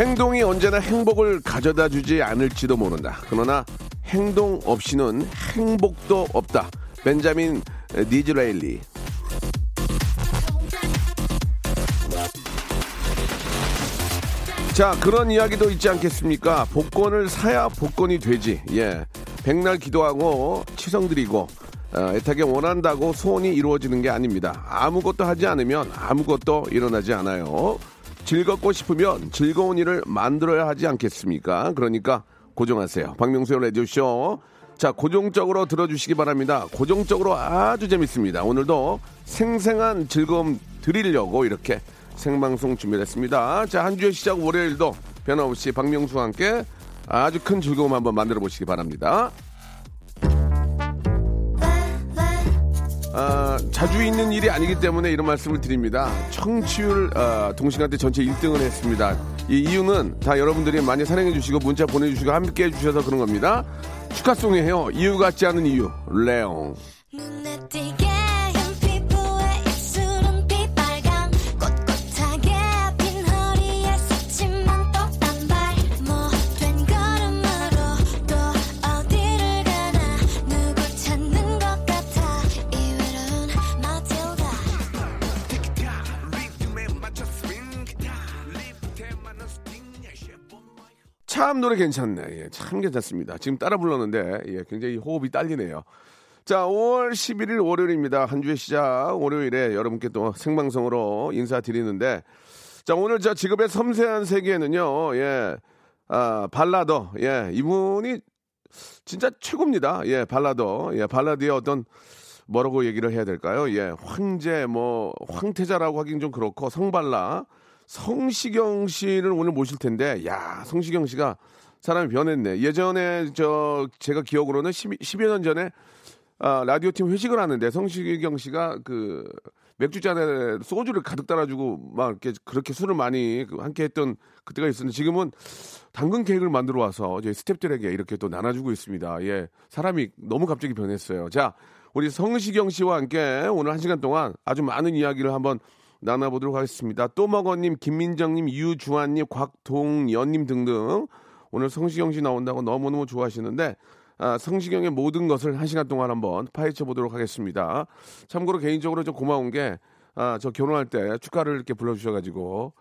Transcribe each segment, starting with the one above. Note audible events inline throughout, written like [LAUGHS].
행동이 언제나 행복을 가져다 주지 않을지도 모른다 그러나 행동 없이는 행복도 없다 벤자민 디즈레일리 자, 그런 이야기도 있지 않겠습니까? 복권을 사야 복권이 되지. 예. 백날 기도하고 치성 드리고 어, 애타게 원한다고 소원이 이루어지는 게 아닙니다. 아무것도 하지 않으면 아무것도 일어나지 않아요. 즐겁고 싶으면 즐거운 일을 만들어야 하지 않겠습니까? 그러니까 고정하세요. 박명수의 라디오쇼. 자, 고정적으로 들어주시기 바랍니다. 고정적으로 아주 재밌습니다. 오늘도 생생한 즐거움 드리려고 이렇게 생방송 준비했습니다. 자, 한 주의 시작 월요일도 변함없이 박명수와 함께 아주 큰 즐거움 한번 만들어 보시기 바랍니다. 아, 자주 있는 일이 아니기 때문에 이런 말씀을 드립니다. 청취율 아, 동시간대 전체 1등을 했습니다. 이 이유는 다 여러분들이 많이 사랑해 주시고 문자 보내주시고 함께 해주셔서 그런 겁니다. 축하송이에요. 이유 같지 않은 이유. 레옹. 참 노래 괜찮네. 예, 참 괜찮습니다. 지금 따라 불렀는데 예, 굉장히 호흡이 딸리네요. 자, 5월 11일 월요일입니다. 한 주의 시작 월요일에 여러분께 또 생방송으로 인사드리는데 자, 오늘 저 직업의 섬세한 세계에는요. 예. 아, 발라더. 예, 이분이 진짜 최고입니다. 예, 발라더. 예, 발라드의 어떤 뭐라고 얘기를 해야 될까요? 예, 황제 뭐 황태자라고 하긴 좀 그렇고 성발라 성시경 씨를 오늘 모실 텐데 야, 성시경 씨가 사람이 변했네. 예전에 저 제가 기억으로는 10, 10 여 년 전에 아, 라디오 팀 회식을 하는데 성시경 씨가 그 맥주 잔에 소주를 가득 따라주고 막 이렇게 그렇게 술을 많이 그 함께 했던 그때가 있었는데 지금은 당근 케이크를 만들어 와서 저희 스탭들에게 이렇게 또 나눠주고 있습니다. 예. 사람이 너무 갑자기 변했어요. 자, 우리 성시경 씨와 함께 오늘 한 시간 동안 아주 많은 이야기를 한번 나눠보도록 하겠습니다. 또먹어님, 김민정님, 유주환님, 곽동연님 등등 오늘 성시경 씨 나온다고 너무너무 좋아하시는데 아, 성시경의 모든 것을 한 시간 동안 한번 파헤쳐 보도록 하겠습니다. 참고로 개인적으로 좀 고마운 게, 아, 저 결혼할 때 축가를 이렇게 불러주셔가지고,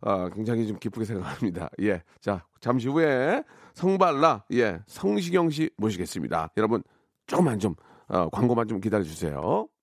아, 굉장히 좀 기쁘게 생각합니다. [LAUGHS] 예. 자, 잠시 후에 성발라, 예, 성시경 씨 모시겠습니다. 여러분, 조금만 좀, 어, 광고만 좀 기다려주세요.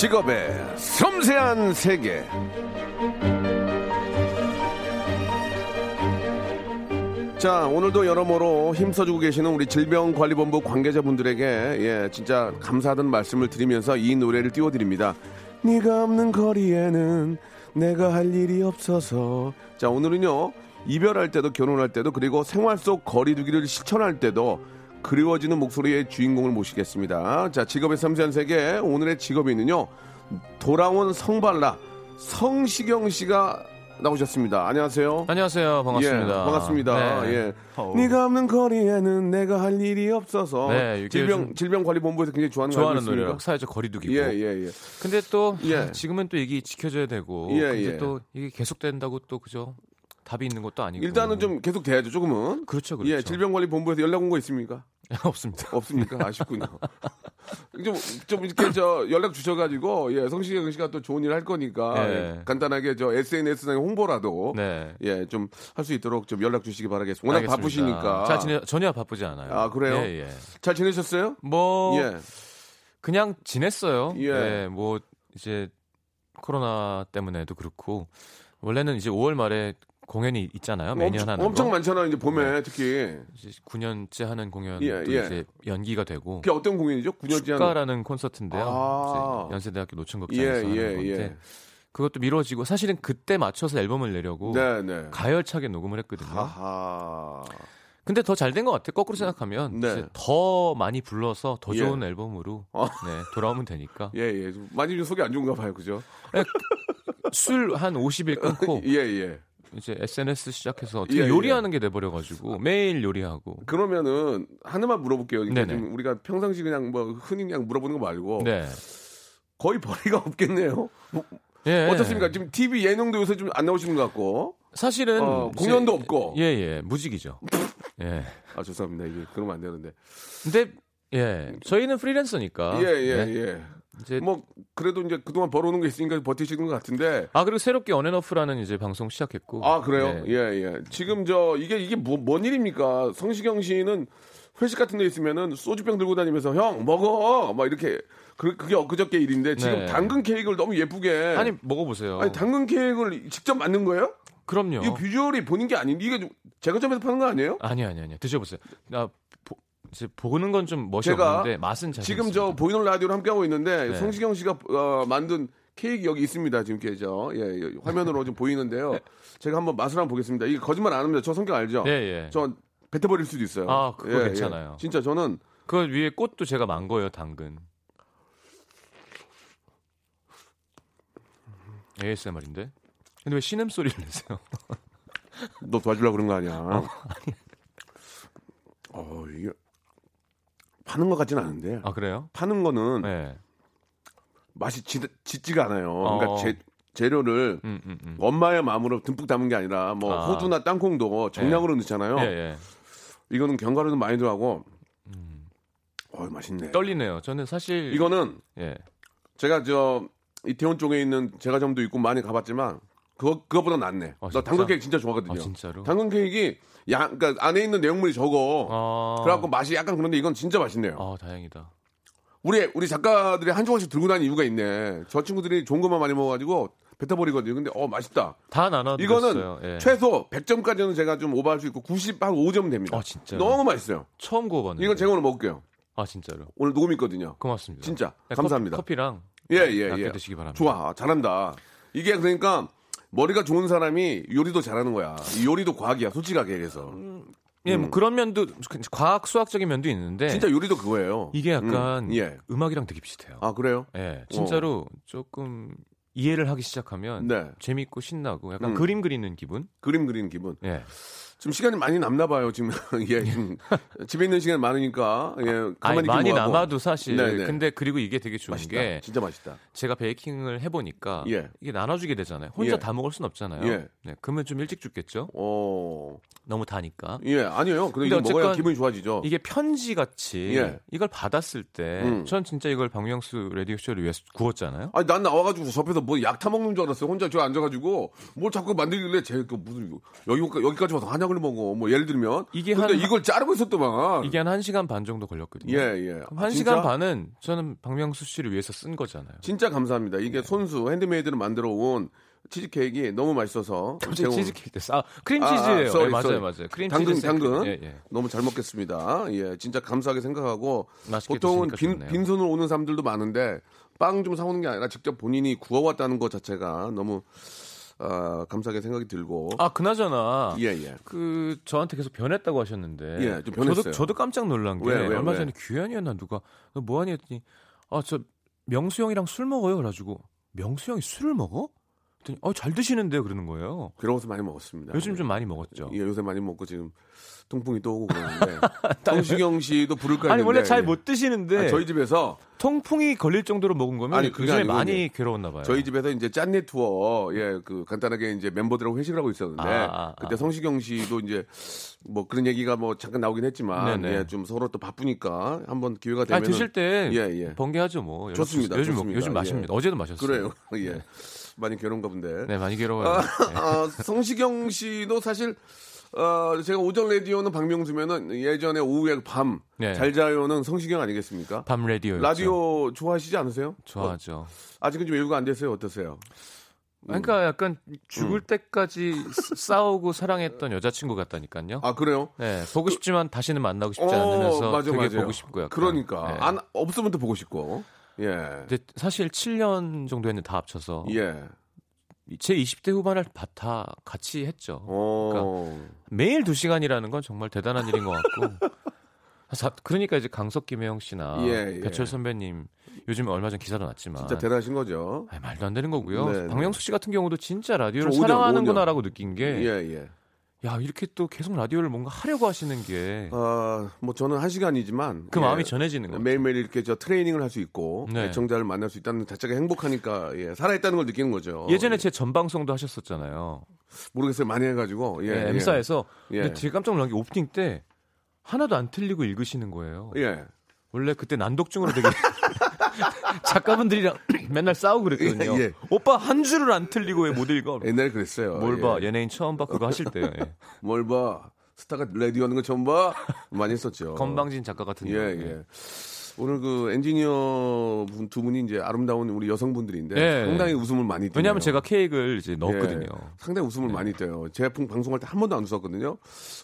직업의 섬세한 세계. 자, 오늘도 여러모로 힘써주고 계시는 우리 질병관리본부 관계자분들에게 예, 진짜 감사하다는 말씀을 드리면서 이 노래를 띄워드립니다. 네가 없는 거리에는 내가 할 일이 없어서. 자, 오늘은요 이별할 때도 결혼할 때도 그리고 생활 속 거리두기를 실천할 때도 그리워지는 목소리의 주인공을 모시겠습니다. 자, 직업의 섬세한 세계 오늘의 직업인은요 돌아온 성발라 성시경 씨가 나오셨습니다. 안녕하세요. 안녕하세요. 반갑습니다. 예, 반갑습니다. 네. 예. 어우. 네가 없는 거리에는 내가 할 일이 없어서 네, 이게 질병 요즘 질병 관리 본부에서 굉장히 좋아하는 거 좋아하는? 노래요. 사회적 거리두기고. 예, 예, 예. 근데 또 예. 지금은 또 이게 지켜져야 되고 예, 근데 예. 또 이게 계속된다고 또 그죠? 답이 있는 것도 아니고. 일단은 좀 계속 돼야죠, 조금은. 그렇죠, 그렇죠. 예, 질병관리본부에서 연락 온 거 있습니까? [LAUGHS] 없습니다. 없습니까? 아쉽군요. [LAUGHS] 좀, 좀 이렇게 저 연락 주셔가지고, 예, 성시경 씨가 또 좋은 일 할 거니까, 예. 예, 간단하게 저 SNS상에 홍보라도, 네. 예, 좀 할 수 있도록 좀 연락 주시기 바라겠습니다. 워낙 알겠습니다. 바쁘시니까. 자, 전혀, 전혀 바쁘지 않아요. 아, 그래요? 예, 예. 잘 지내셨어요? 뭐 예. 그냥 지냈어요. 예. 예. 뭐 이제 코로나 때문에도 그렇고 원래는 이제 5월 말에 공연이 있잖아요. 매년 엄청, 하는 엄청 거. 많잖아요, 이제 봄에 특히. 이제 9년째 하는 공연도 예, 예. 이제 연기가 되고 그게 어떤 공연이죠? 9년째 하는. 축가라는 콘서트인데요. 아. 연세대학교 예, 노천극장에서 하는 예, 건데 예. 그것도 미뤄지고 사실은 그때 맞춰서 앨범을 내려고 네, 네. 가열차게 녹음을 했거든요. 하하. 근데 더 잘 된 것 같아요. 거꾸로 생각하면 네. 더 많이 불러서 더 예. 좋은 앨범으로 어. 네, 돌아오면 되니까 [LAUGHS] 예, 예. 좀 많이 좀 속이 안 좋은가 봐요, 그죠? 술 한 50일 끊고 [LAUGHS] 예, 예. 이제 SNS 시작해서 어떻게 예, 예. 요리하는 게 돼버려가지고 매일 요리하고 그러면은 하나만 물어볼게요. 그러니까. 좀 우리가 평상시 그냥 뭐 흔히 그냥 물어보는 거 말고 네 거의 벌이가 없겠네요. 뭐, 예. 어떻습니까? 지금 TV 예능도 요새 좀 안 나오시는 것 같고. 사실은 어, 공연도 없고. 예예 무직이죠 [LAUGHS] 예 아 죄송합니다. 이게 그러면 안 되는데. 근데 예 저희는 프리랜서니까 예, 예, 네. 예. 이제 뭐 그래도 이제 그동안 벌어오는 게 있으니까 버티시는 것 같은데. 아 그리고 새롭게 언앤오프라는 이제 방송 시작했고 아 그래요? 네. 예, 예. 지금 저 이게 이게 뭐, 뭔 일입니까? 성시경 씨는 회식 같은 데 있으면은 소주병 들고 다니면서 형 먹어 막 이렇게 그, 그게 엊그저께 일인데 지금 네. 당근 케이크를 너무 예쁘게 아니 먹어보세요 아니 당근 케이크를 직접 만든 거예요? 그럼요 이거 비주얼이 보는 게 아닌데 이게 좀 제과점에서 파는 거 아니에요? 아니 아니 아니 드셔보세요 나 보, 보는 건 좀 멋이 없는데 맛은 잘 지금 저 보이는 라디오를 함께 하고 있는데 네. 성시경 씨가 어, 만든 케이크 여기 있습니다. 지금 계죠. 예, 예, 화면으로 좀 보이는데요. [LAUGHS] 제가 한번 맛을 한번 보겠습니다. 이게 거짓말 안 합니다. 저 성격 알죠? 예, 예. 저 뱉어버릴 수도 있어요. 예, 아, 그거 괜찮아요. 진짜 저는 그 위에 꽃도 제가 만 거예요 당근 ASMR인데 근데 왜 신음 소리를 내세요? [LAUGHS] 너 도와주려고 그런 거 아니야. 어, 이게 파는 것 같지는 않은데 아 그래요? 파는 거는 네. 맛이 지, 짙지가 않아요. 그러니까 어. 재, 재료를 음, 음, 음. 엄마의 마음으로 듬뿍 담은 게 아니라 뭐 아. 호두나 땅콩도 정량으로 넣잖아요. 예, 예. 이거는 견과류도 많이 들어가고 어 맛있네. 떨리네요. 저는 사실 이거는 예. 제가 저 이태원 쪽에 있는 제과점도 있고 많이 가봤지만 그거 그거보다 낫네. 아, 나 진짜? 당근 케이크 진짜 좋아하거든요. 아 진짜로? 당근 케이크 양 그러니까 안에 있는 내용물이 적어. 아. 그래갖고 맛이 약간 그런데 이건 진짜 맛있네요. 아 다행이다. 우리 우리 작가들이 한 조각씩 들고 다니는 이유가 있네. 저 친구들이 좋은 것만 많이 먹어가지고 뱉어버리거든요. 근데 어 맛있다. 다 나눠 이거는. 예. 최소 100점까지는 제가 좀 오버할 수 있고 90, 한 5점 됩니다. 아, 진짜요? 너무 맛있어요. 처음 구워봤는데. 이건 제가 오늘 먹을게요. 아 진짜로. 오늘 녹음 있거든요. 고맙습니다. 진짜 네, 감사합니다. 커피, 랑 예, 예, 아껴 예. 드시기 바랍니다. 좋아, 잘한다. 이게 그러니까 머리가 좋은 사람이 요리도 잘하는 거야. 이 요리도 과학이야, 솔직하게 얘기해서. 예, 뭐 그런 면도 과학 수학적인 면도 있는데 음. 진짜 요리도 그거예요. 이게 약간 음, 예. 음악이랑 되게 비슷해요. 아 그래요? 예, 진짜로 조금 이해를 하기 시작하면 네. 재밌고 신나고 약간 음. 그림 그리는 기분. 그림 그리는 기분. 예. 지금 시간이 많이 남나 봐요. 지금 [LAUGHS] 예, 지금 집에 있는 시간이 많으니까 예, 가만히 많이. 남아도 사실. 네네. 근데 그리고 이게 되게 좋은 맛있다. 게 진짜 맛있다. 제가 베이킹을 해보니까 예. 이게 나눠주게 되잖아요. 혼자 예. 다 먹을 순 없잖아요. 예. 네, 그러면 좀 일찍 죽겠죠. 어, 너무 다니까. 예, 아니에요. 근데, 근데 먹어야 기분이 좋아지죠. 이게 편지 같이 예. 이걸 받았을 때, 음. 전 진짜 이걸 박명수 라디오 쇼를 위해서 구웠잖아요. 아니 난 나와가지고 접해서 뭐 약 타 먹는 줄 알았어요. 혼자 저 앉아가지고 뭘 자꾸 만들길래 제그 무슨 여기 여기까지 와서 한약을 먹어. 뭐 예를 들면 이게 근데 한- 이걸 자르고 있었더만. 이게 한 1 시간 반 정도 걸렸거든요. 예 예. 아, 1시간 진짜? 반은 저는 박명수 씨를 위해서 쓴 거잖아요. 진짜 감사합니다. 이게 손수 핸드메이드로 만들어 온 치즈케이크 너무 맛있어서 제가 치즈케이크 때 아, 크림 아, 아, 치즈예요. 네, 맞아요. 맞아요. 크림 당근 치즈 당근. 예, 예. 너무 잘 먹겠습니다. 예, 진짜 감사하게 생각하고 보통은 빈, 좋네요. 빈손으로 오는 사람들도 많은데 빵 좀 사오는 게 아니라 직접 본인이 구워왔다는 것 자체가 너무 아, 감사하게 생각이 들고 아, 그나저나 예 예. 그 저한테 계속 변했다고 하셨는데 예, 좀 변했어요. 저도 저도 깜짝 놀란 게 왜, 왜, 얼마 왜? 전에 규현이었나 누가 너 뭐하니 했더니 아 저 명수 형이랑 술 먹어요 그래가지고 명수 형이 술을 먹어? 그랬더니 어, 잘 드시는데요 그러는 거예요. 그런 것도 많이 먹었습니다. 요즘 좀 많이 먹었죠. 예, 요새 많이 먹고 지금 통풍이 또 오고 그러는데 [LAUGHS] 성시경 씨도 부를까 아니 했는데 원래 잘 예. 못 드시는데 아, 저희 집에서 통풍이 걸릴 정도로 먹은 거면 아니, 그게 아니고 많이 괴로웠나 봐요. 저희 집에서 이제 짠내 투어 예그 간단하게 이제 멤버들하고 회식을 하고 있었는데 아, 아, 그때 아. 성시경 씨도 이제 뭐 그런 얘기가 뭐 잠깐 나오긴 했지만 네네. 예, 좀 서로 또 바쁘니까 한번 기회가 아 되면 드실 때 예, 예. 번개하죠 뭐. 좋습니다, 요즘 좋습니다. 요즘 예. 마십니다. 어제도 마셨어요. 그래요. [LAUGHS] 예. 많이 괴로운가 본데. 네 많이 괴로워요. 아, 네. 아, 성시경 씨도 사실 어, 제가 오전 라디오는 박명수면은 예전에 오후에 밤 네. 잘 자요는 성시경 아니겠습니까? 밤 라디오. 라디오 좋아하시지 않으세요? 어, 좋아하죠. 아직은 좀 여유가 안 됐어요. 어떠세요? 그러니까 약간 죽을 음. 때까지 [LAUGHS] 싸우고 사랑했던 여자친구 같다니까요. 아 그래요? 네, 보고 싶지만 다시는 만나고 싶지 어, 않으면서 맞아, 되게 맞아요. 보고 싶고 약간. 그러니까 네. 안 없으면 또 보고 싶고. 예. 근데 사실 7년 정도 했는데 다 합쳐서 예. 제 20대 후반을 바- 다 같이 했죠. 어. 매일 2시간이라는 건 정말 대단한 일인 것 같고. [LAUGHS] 사- 그러니까 이제 강석 김혜영 씨나 예, 예. 배철 선배님 요즘에 얼마 전 기사도 났지만 진짜 대단하신 거죠. 아니, 말도 안 되는 거고요. 네, 네. 박명수 씨 같은 경우도 진짜 라디오를 저 오년, 사랑하는구나라고 느낀 게 예, 예. 야 이렇게 또 계속 라디오를 뭔가 하려고 하시는 게그 아, 뭐 저는 한 시간이지만 예. 마음이 전해지는 거예요. 매일매일 이렇게 저 트레이닝을 할 수 있고 네. 애청자를 만날 수 있다는 자체가 행복하니까 예, 살아있다는 걸 느끼는 거죠. 예전에 제 전방송도 하셨었잖아요. 모르겠어요 많이 해가지고 예, 예, 예. M사에서 예. 근데 되게 깜짝 놀란 게 오프닝 때 하나도 안 틀리고 읽으시는 거예요. 예. 원래 그때 난독증으로 되게 [LAUGHS] 작가분들이랑 [CLEARS THROAT] 맨날 싸우고 그랬거든요. 예, 예. 오빠 한 줄을 안 틀리고 왜 못 읽어? 옛날에 그랬어요. 뭘 예. 봐? 연예인 처음 봐 그거 하실 때요. 예. [LAUGHS] 뭘 봐? 스타가 라디오 하는 거 처음 봐? 많이 했었죠. 건방진 작가 같은 예, 경우. 예. 오늘 그 엔지니어 분 두 분이 이제 아름다운 우리 여성분들인데 예. 상당히 웃음을 많이 띠네요. 왜냐하면 제가 케이크를 이제 넣었거든요. 예, 상당히 웃음을 많이 떼요. 제품 방송할 때 한 번도 안 웃었거든요.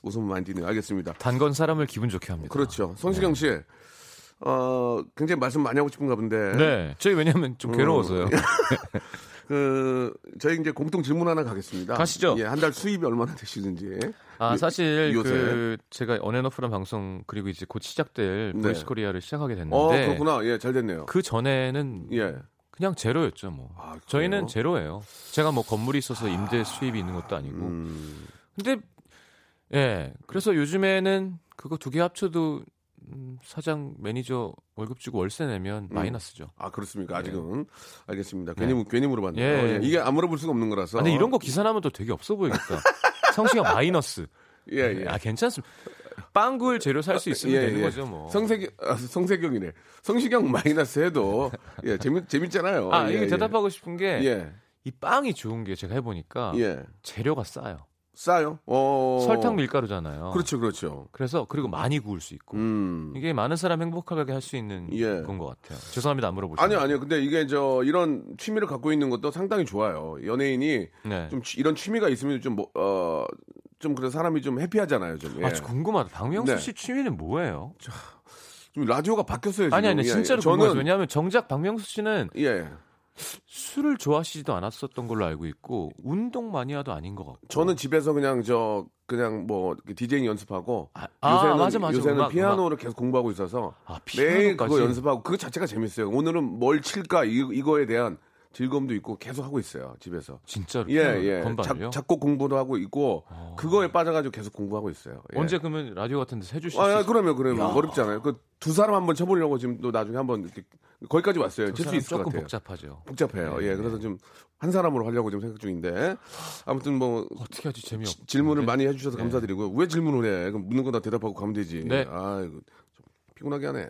웃음을 많이 띠네요. 알겠습니다. 단건 사람을 기분 좋게 합니다. 그렇죠. 성시경 씨, 어, 굉장히 말씀 많이 하고 싶은가 본데. 네, 저희 왜냐하면 좀 괴로워서요. [LAUGHS] 그, 저희 이제 공통 질문 하나 가겠습니다. 가시죠. 예, 한 달 수입이 얼마나 되시는지. 아 요- 사실 요새. 그 제가 온앤오프란 방송 그리고 이제 곧 시작될 네. 보이스 코리아를 시작하게 됐는데 어, 그렇구나. 예, 잘 됐네요. 그 전에는 예. 그냥 제로였죠 뭐. 아? 저희는 제로예요. 제가 뭐 건물이 있어서 임대 수입이 있는 것도 아니고. 음, 근데 예 그래서 요즘에는 그거 두 개 합쳐도 음, 사장 매니저 월급 주고 월세 내면 마이너스죠. 아, 그렇습니까. 아직은. 알겠습니다. 네. 괜히, 괜히 물어봤네요. 예. 예, 이게 안 물어볼 수가 없는 거라서. 아, 근데 이런 거 기사 나면 또 되게 없어 보이겠다. [LAUGHS] 성시경 마이너스. 예, 예. 아 괜찮습니다. 빵구를 재료 살 수 있으면 예, 되는 예. 거죠 뭐. 성세경, 아, 성세경이네. 성시경 마이너스 해도, 예, 재밌, 재밌잖아요. 아 예, 이게 예. 대답하고 싶은 게이 예, 빵이 좋은 게 제가 해보니까 예. 재료가 싸요. 싸요? 어. 설탕 밀가루잖아요. 그렇죠, 그렇죠. 그래서 그리고 많이 구울 수 있고 음. 이게 많은 사람 행복하게 할 수 있는 예. 건것 같아요. 죄송합니다 안 물어보시면. 아니요, 아니요. 근데 이게 저 이런 취미를 갖고 있는 것도 상당히 좋아요. 연예인이 네. 좀 취- 이런 취미가 있으면 좀 뭐, 어, 좀 그런 사람이 좀 해피하잖아요, 좀. 예. 아, 저 궁금하다. 박명수 네. 씨 취미는 뭐예요? 좀 라디오가 바뀌었어요, 지금. 아니 아니 예, 진짜로 예. 저는 왜냐하면 정작 박명수 씨는 예. 술을 좋아하시지도 않았었던 걸로 알고 있고 운동 마니아도 아닌 것 같고. 저는 집에서 그냥 저 그냥 뭐 디제잉 연습하고 아, 아, 요새는 맞아, 맞아. 요새는 음악, 피아노를 계속 공부하고 있어서 아, 매일 그거? 연습하고 그 자체가 재밌어요. 오늘은 뭘 칠까 이, 이거에 대한 즐거움도 있고 계속 하고 있어요 집에서. 진짜로 예, 피아노 예. 건반을요? 작, 작곡 공부도 하고 있고 그거에 빠져가지고 계속 공부하고 있어요. 예. 언제 그러면 라디오 같은 데서 해주실 아, 수 아, 있어요? 그러면 그러면 야. 어렵잖아요. 그 두 사람 한번 쳐보려고 지금 또 나중에 한번 이렇게 거기까지 왔어요. 칠수 사람 있을 것 조금 같아요. 복잡하죠. 복잡해요. 네, 예, 네. 그래서 좀 한 사람으로 하려고 지금 생각 중인데 아무튼 뭐 어떻게 하지 재미없. 질문을 많이 해주셔서 네. 감사드리고요. 왜 질문을 해? 그럼 묻는 거 다 대답하고 가면 되지. 네. 아, 피곤하게 하네.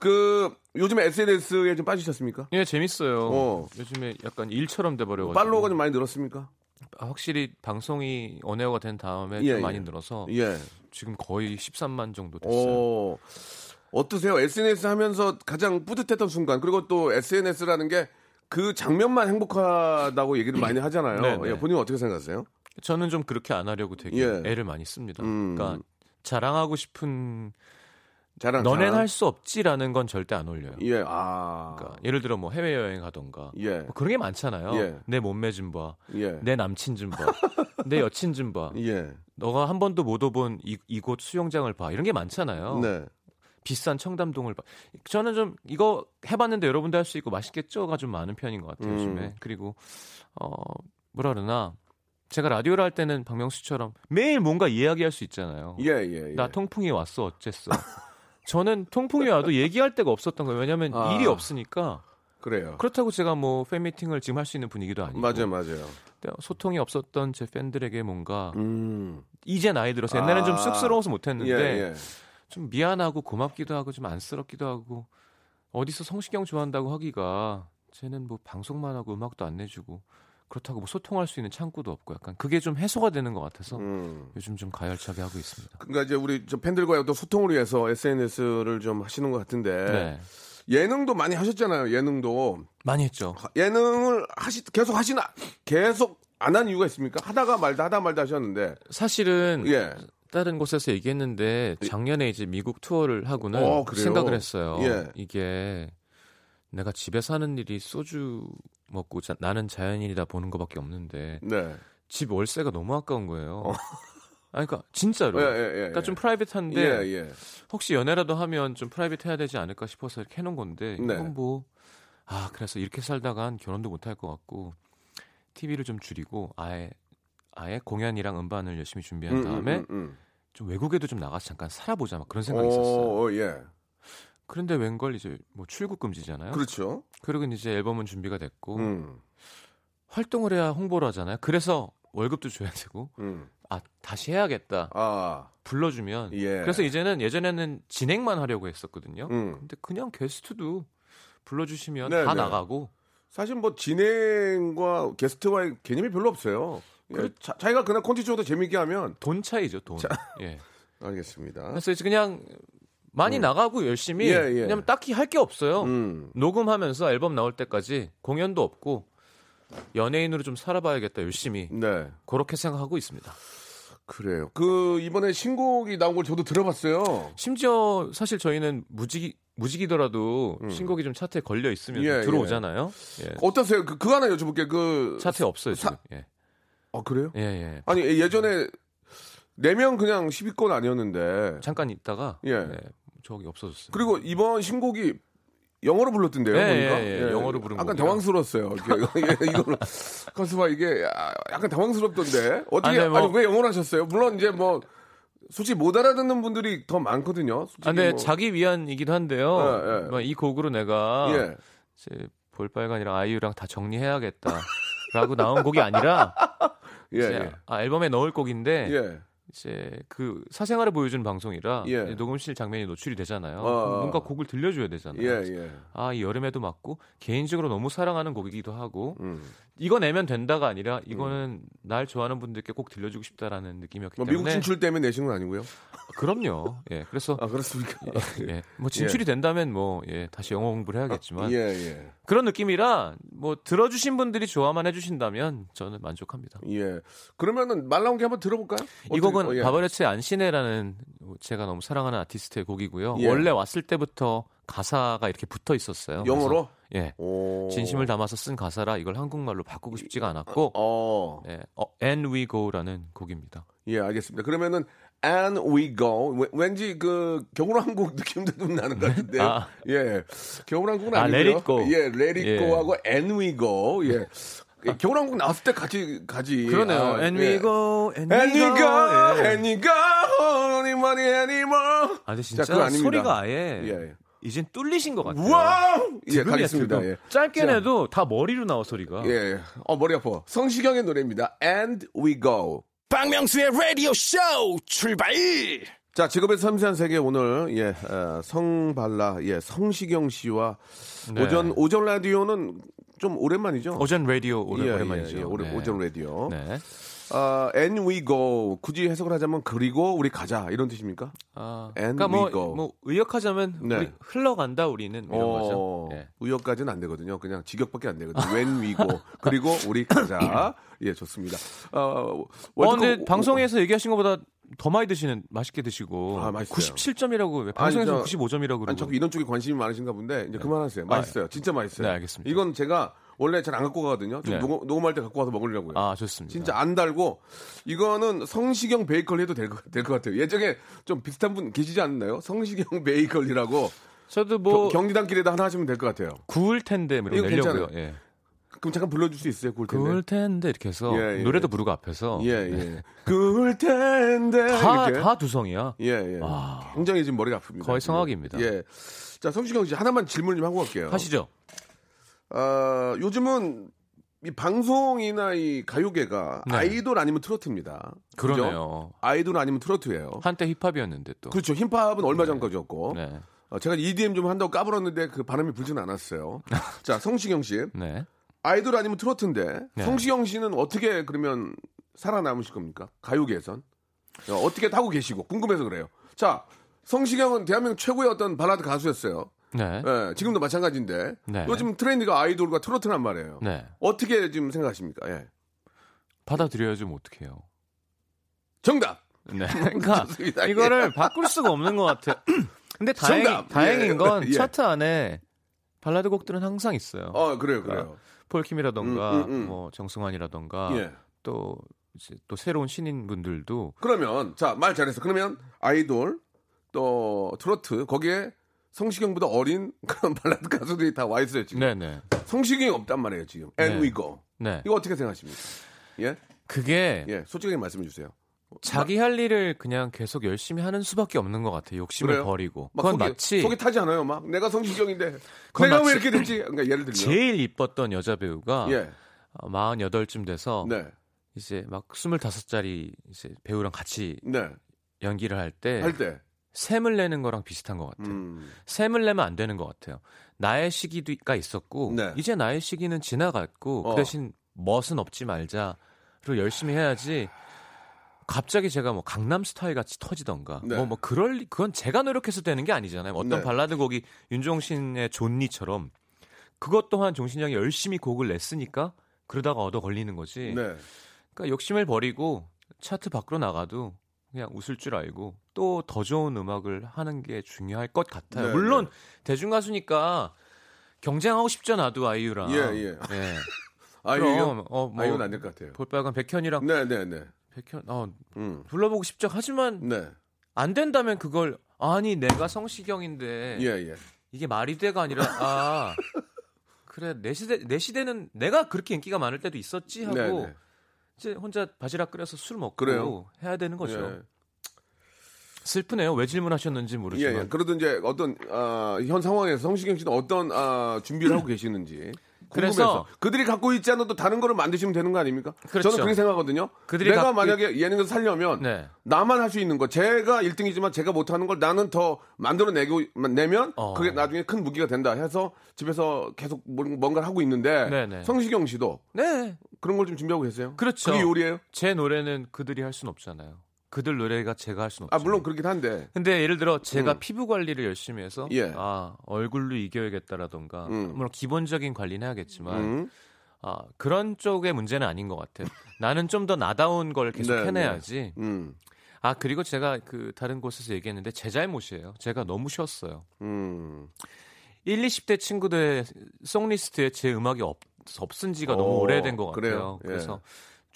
그 요즘에 SNS에 좀 빠지셨습니까? 예 재밌어요. 어. 요즘에 약간 일처럼 돼버려가지고. 팔로워가 좀 많이 늘었습니까? 아, 확실히 방송이 언에어가 된 다음에 예, 좀 예. 많이 늘어서 예. 지금 거의 13만 정도 됐어요. 어, 어떠세요? SNS 하면서 가장 뿌듯했던 순간 그리고 또 SNS라는 게 그 장면만 행복하다고 얘기를 많이 하잖아요. 네, 네. 예, 본인 은 어떻게 생각하세요? 저는 좀 그렇게 안 하려고 되게 예. 애를 많이 씁니다. 음. 그러니까 자랑하고 싶은 자랑. 너넨. 할 수 없지라는 건 절대 안 올려요. 예, 아. 그러니까 예를 들어 뭐 해외 여행 가던가 예. 뭐 그런 게 많잖아요. 예. 내 몸매 좀 봐, 예. 내 남친 좀 봐, [LAUGHS] 내 여친 좀 봐. 예. 너가 한 번도 못 와본 이, 이곳 수영장을 봐. 이런 게 많잖아요. 네. 비싼 청담동을 봐. 저는 좀 이거 해봤는데 여러분도 할 수 있고 맛있겠죠가 좀 많은 편인 것 같아요 음. 요즘에. 그리고 어 뭐라 그러나 제가 라디오를 할 때는 박명수처럼 매일 뭔가 이야기할 수 있잖아요. 예, 예, 예. 나 통풍이 왔어 어쨌어. [LAUGHS] 저는 통풍이 와도 얘기할 데가 없었던 거예요. 왜냐하면 아. 일이 없으니까. 그래요. 그렇다고 제가 뭐 팬미팅을 지금 할 수 있는 분위기도 아니고. 맞아요, 맞아요. 소통이 없었던 제 팬들에게 뭔가 음. 이제 나이 들어서 옛날엔 좀 아. 쑥스러워서 예, 못했는데 예. 좀 미안하고 고맙기도 하고 좀 안쓰럽기도 하고 어디서 성시경 좋아한다고 하기가 쟤는 뭐 방송만 하고 음악도 안 내주고 그렇다고 뭐 소통할 수 있는 창구도 없고 약간 그게 좀 해소가 되는 것 같아서 음. 요즘 좀 가열차게 하고 있습니다. 그러니까 이제 우리 저 팬들과의 어떤 소통을 위해서 SNS를 좀 하시는 것 같은데 네. 예능도 많이 하셨잖아요. 예능도 많이 했죠. 예능을 하시 계속 하시나 계속 안 한 이유가 있습니까? 하다가 말다 하다 말다 하셨는데 사실은 예. 다른 곳에서 얘기했는데 작년에 이제 미국 투어를 하고는 어? 생각을 했어요. 예. 이게 내가 집에 사는 일이 소주 먹고 자- 나는 자연인이다 보는 것밖에 없는데 네. 집 월세가 너무 아까운 거예요. [LAUGHS] 아니, 그러니까 진짜로. 어. 예, 예, 예, 그러니까 예. 좀 private한데 예, 예. 혹시 연애라도 하면 좀 private 해야 되지 않을까 싶어서 이렇게 해놓은 건데 네. 이건 뭐 아 그래서 이렇게 살다간 결혼도 못 할 것 같고 TV를 좀 줄이고 아예 아예 공연이랑 음반을 열심히 준비한 음, 다음에 음, 음, 좀 외국에도 좀 나가서 잠깐 살아보자 막 그런 음. 생각이 있었어요. 오, 예. 그런데 웬걸 이제 뭐 출국 금지잖아요. 그렇죠. 그리고 이제 앨범은 준비가 됐고 음, 활동을 해야 홍보를 하잖아요. 그래서 월급도 줘야 되고 음. 아 다시 해야겠다. 아, 불러주면 예. 그래서 이제는 예전에는 진행만 하려고 했었거든요. 음. 근데 그냥 게스트도 불러주시면 네, 다 네. 나가고 사실 뭐 진행과 게스트와의 개념이 별로 없어요. 예, 자, 자기가 그냥 콘텐츠도 재밌게 하면 돈 차이죠 돈. 예. [LAUGHS] 알겠습니다. 그래서 이제 그냥 많이 나가고 열심히 음. 예, 예. 왜냐면 딱히 할 게 없어요. 음. 녹음하면서 앨범 나올 때까지 공연도 없고 연예인으로 좀 살아봐야겠다 열심히 네. 그렇게 생각하고 있습니다. 그래요. 그 이번에 신곡이 나온 걸 저도 들어봤어요. 심지어 사실 저희는 무지기 무지기더라도 신곡이 좀 차트에 걸려 있으면 음. 예, 들어오잖아요. 예. 어떠세요? 그, 그거 하나 여쭤볼게요. 그 차트에 없어요 사- 지금. 예. 아 그래요? 예, 예. 아니 예전에 네 명 그냥 10위권 아니었는데 잠깐 있다가 예. 예, 저기 없어졌어요. 그리고 이번 신곡이 영어로 불렀던데요. 예, 보니까 예, 예. 영어로 부른 약간 곡이라. 당황스러웠어요. 이거는 컨스바 이게 아, 약간 당황스럽던데 어떻게 아, 아니, 네, 뭐- 왜 영어로 하셨어요? 물론 이제 뭐 솔직히 못 알아듣는 분들이 더 많거든요. 솔직히 아, 근데 뭐. 자기 위안이기도 한데요. 예, 예. 뭐이 곡으로 내가 예. 이제 볼빨간이랑 아이유랑 다 정리해야겠다라고 나온 곡이 아니라 [LAUGHS] 예, 예. 아, 앨범에 넣을 곡인데 예. 이제 그 사생활을 보여주는 방송이라 예. 녹음실 장면이 노출이 되잖아요. 어. 그럼 뭔가 곡을 들려줘야 되잖아요. 예, 예. 아, 이 여름에도 맞고 개인적으로 너무 사랑하는 곡이기도 하고 음. 이거 내면 된다가 아니라 이거는 날 좋아하는 분들께 꼭 들려주고 싶다라는 느낌이었기 뭐 때문에 미국 진출 때문에 내신 건 아니고요. 그럼요. 예. 그래서 아 그렇습니까? 예. 뭐 진출이 된다면 뭐 예, 다시 영어 공부를 해야겠지만 예, 예. 그런 느낌이라 뭐 들어주신 분들이 좋아만 해주신다면 저는 만족합니다. 예. 그러면은 말 나온 게 한번 들어볼까요? 이 곡은 어, 예. 바바레츠의 안시네라는 제가 너무 사랑하는 아티스트의 곡이고요. 예. 원래 왔을 때부터 가사가 이렇게 붙어 있었어요. 영어로? 예. 오. 진심을 담아서 쓴 가사라 이걸 한국말로 바꾸고 싶지가 않았고 어. 예. 어, And We Go라는 곡입니다. 예, 알겠습니다. 그러면은 And We Go 왠- 왠지 그 겨울왕국 느낌도 좀 나는 것 같은데. 아. 예. 겨울왕국은 아, 아니고요. Let It Go. 예, Let It 예. Go하고 And We Go. 예. 예, 겨울왕국 나왔을 때 같이 가지. 그러네요. 아, And 예. We Go, And, And we go, 예. and we go, anybody anymore. 아, 근데 자, 진짜 아닙니다. 소리가 아예 예, 예. 이젠 뚫리신 것 같아요. 우와! 예, 가겠습니다. 예. 짧게 자. 내도 다 머리로 나와 소리가. 예, 예. 어, 머리 아파. 성시경의 노래입니다. And We Go. 박명수의 라디오 쇼 출발 자, 직업의 섬세한 세계 오늘 예, 어, 성발라 예, 성시경 씨와 네. 오전 오전 라디오는 좀 오랜만이죠? 오전 라디오 오래, 예, 오랜만이죠. 예, 예, 오래- 네. 오전 라디오. 네. 아, and we go. 굳이 해석을 하자면 그리고 우리 가자 이런 뜻입니까? 아, And 그러니까 뭐, we go. 뭐 의역하자면 네. 우리 흘러간다 우리는 이런 어, 거죠. 예. 의역까지는 안 되거든요. 그냥 직역밖에 안 되거든요. when we go. 그리고 우리 가자. [LAUGHS] 예, 좋습니다. 어, 어, 월드컵 근데 방송에서 얘기하신 것보다 더 많이 드시는 맛있게 드시고 아, 맛있어요. 97점이라고 방송에서 아니, 저- 95점이라고 그러고 아니, 자꾸 이런 쪽에 관심이 많으신가 본데 이제 그만하세요. 맛있어요. 진짜 맛있어요. 네, 알겠습니다. 이건 제가 원래 잘 안 갖고 가거든요. 좀 네. 녹음, 녹음할 때 갖고 와서 먹으려고요. 아 좋습니다. 진짜 안 달고 이거는 성시경 베이컬리 해도 될 것 같아요. 예전에 좀 비슷한 분 계시지 않나요? 성시경 [LAUGHS] 베이컬리라고 저도 뭐 경, 경리단길에다 하나 하시면 될 것 같아요. 구울 텐데 뭐 이런 내려고요. 예. 그럼 잠깐 불러줄 수 있어요? 그럴 텐데. 그럴 텐데 이렇게 해서 예, 예. 노래도 부르고 앞에서 예, 예. 그럴 텐데. 다, 이렇게. 다 두성이야. 예, 예. 굉장히 지금 머리가 아픕니다. 거의. 성악입니다. 예. 자, 성시경 씨 하나만 질문 좀 하고 갈게요. 하시죠. 어, 요즘은 이 방송이나 이 가요계가 네. 아이돌 아니면 트로트입니다. 그죠? 그러네요. 아이돌 아니면 트로트예요. 한때 힙합이었는데 또. 그렇죠. 힙합은 얼마 전까지였고. 네. 어, 제가 EDM 좀 한다고 까불었는데 그 바람이 불진 않았어요. [LAUGHS] 자, 성시경 씨. 네. 아이돌 아니면 트로트인데 네. 성시경 씨는 어떻게 그러면 살아남으실 겁니까? 가요계에선. 어, 어떻게 하고 계시고 궁금해서 그래요. 자, 성시경은 대한민국 최고의 어떤 발라드 가수였어요. 네. 예, 지금도 마찬가지인데 네. 요즘 트렌드가 아이돌과 트로트란 말이에요. 네. 어떻게 지금 생각하십니까? 예. 받아들여야지 뭐 어떡해요. 정답. 네. [LAUGHS] 그러니까 좋습니다. 이거를 바꿀 수가 없는 것 같아요. [LAUGHS] 근데 다행히, 정답. 다행인 예. 건 예. 차트 안에 발라드 곡들은 항상 있어요. 어, 그래요, 그래요. 폴킴이라던가 음, 음, 음. 뭐 정승환이라던가 예. 또 이제 또 새로운 신인 분들도 그러면 자 말 잘했어. 그러면 아이돌 또 트로트 거기에 성시경보다 어린 [LAUGHS] 그런 발라드 가수들이 다 와 있어요 지금. 네네 성시경이 없단 말이에요 지금. And 네. we go. 네 이거 어떻게 생각하십니까? 예, 그게 예, 솔직하게 말씀해 주세요. 자기 할 일을 그냥 계속 열심히 하는 수밖에 없는 것 같아요. 욕심을 그래요? 버리고 막 그건 속이, 마치 속이 타지 않아요. 막 내가 성시경인데 내가 왜 이렇게 됐지? 그러니까 예를 들면 제일 이뻤던 여자 배우가 예, 어, 48쯤 돼서 네, 이제 막 25살짜리 이제 배우랑 같이 네, 연기를 할 때 할 때, 샘을 내는 거랑 비슷한 것 같아요. 음, 샘을 내면 안 되는 것 같아요. 나의 시기가 있었고 네. 이제 나의 시기는 지나갔고 어. 그 대신 멋은 없지 말자를 열심히 해야지. 갑자기 제가 뭐 강남 스타일 같이 터지던가 네. 뭐뭐 그럴 리- 그건 제가 노력해서 되는 게 아니잖아요. 어떤 네. 발라드 곡이 윤종신의 존니처럼 그것 또한 종신이 형이 열심히 곡을 냈으니까 그러다가 얻어 걸리는 거지. 네, 그러니까 욕심을 버리고 차트 밖으로 나가도 그냥 웃을 줄 알고 또 더 좋은 음악을 하는 게 중요할 것 같아요. 네, 물론 대중 가수니까 경쟁하고 싶죠 나도 아이유랑. 예, 예. [LAUGHS] 예. 아이유, 어, 뭐 아이유는 안 될 것 같아요. 볼빨간 백현이랑 네, 네, 네, 백현 어 음, 불러보고 싶죠. 하지만 네, 안 된다면 그걸 아니 내가 성시경인데 예, 예, 이게 말이 돼가 아니라 아 [LAUGHS] 그래 내 시대 내 시대는 내가 그렇게 인기가 많을 때도 있었지 하고 네, 네. 이제 혼자 바지락 끓여서 술 먹고 그래요? 해야 되는 거죠. 예. 슬프네요. 왜 질문하셨는지 예, 모르지만. 예. 그래도 이제 어떤 아, 현 상황에서 성시경 씨는 어떤 아, 준비를 하고 계시는지 궁금해서 그들이 갖고 있지 또 다른 거를 만드시면 되는 거 아닙니까? 그렇죠. 저는 그렇게 생각하거든요. 그들이 내가 갖고 만약에 예능에서 살려면 네. 나만 할 수 있는 거 제가 1등이지만 제가 못하는 걸 나는 더 만들어내고 내면 어. 그게 나중에 큰 무기가 된다 해서 집에서 계속 뭔- 뭔가를 하고 있는데 네네. 성시경 씨도 네. 그런 걸 좀 준비하고 계세요? 그렇죠. 그게 요리예요? 제 노래는 그들이 할 수는 없잖아요. 그들 노래가 제가 할 수는 없죠. 아 물론 그렇긴 한데 근데 예를 들어 제가 음. 피부 관리를 열심히 해서 예. 아 얼굴로 이겨야겠다라던가 음. 물론 기본적인 관리는 해야겠지만 음. 아 그런 쪽의 문제는 아닌 것 같아요. 나는 좀 더 나다운 걸 계속 네, 해내야지. 음. 아 그리고 제가 그 다른 곳에서 얘기했는데 제 잘못이에요. 제가 너무 쉬었어요. 음. 1, 20대 친구들의 송리스트에 제 음악이 없, 없은 지가 어, 너무 오래된 것 그래요? 같아요. 예. 그래서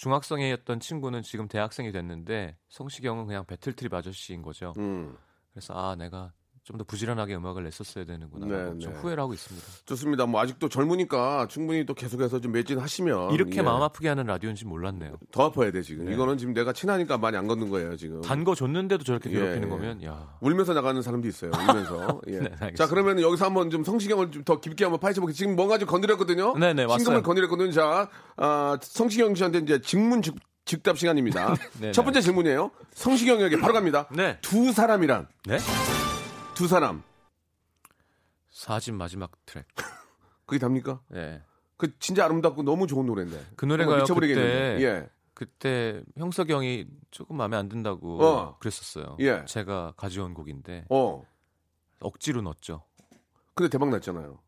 중학생이었던 친구는 지금 대학생이 됐는데 성시경은 그냥 배틀트립 아저씨인 거죠. 음. 그래서 아 내가 좀더 부지런하게 음악을 냈었어야 되는구나 네, 좀 네. 후회를 하고 있습니다. 좋습니다. 뭐 아직도 젊으니까 충분히 또 계속해서 좀 매진하시면 이렇게 예. 마음 아프게 하는 라디오인지 몰랐네요. 더 아파야 돼 지금. 네. 이거는 지금 내가 친하니까 많이 안 걷는 거예요 지금. 단 거 줬는데도 저렇게 예, 괴롭히는 예. 거면 야 울면서 나가는 사람도 있어요. 울면서. 예. [LAUGHS] 네. 자 그러면 여기서 한번 좀 성시경을 좀 더 깊게 한번 파헤쳐볼게요. 지금 뭔가 좀 건드렸거든요. 네, 네, 왔어요. 신금을 건드렸거든요. 자 아, 성시경 씨한테 이제 직문 즉, 즉답 시간입니다. [LAUGHS] 네, 첫 네. 번째 질문이에요. 성시경에게 바로 갑니다. 네. 두 사람이란 네? 두 사람 사집 마지막 트랙. [LAUGHS] 그게 답니까? 네. 그 진짜 아름답고 너무 좋은 노래인데. 그 미쳐버리겠는데. 그때 예. 그때 형석이 형이 조금 마음에 안 든다고 어. 그랬었어요. 예. 제가 가져온 곡인데 어. 억지로 넣었죠. 근데 대박 났잖아요.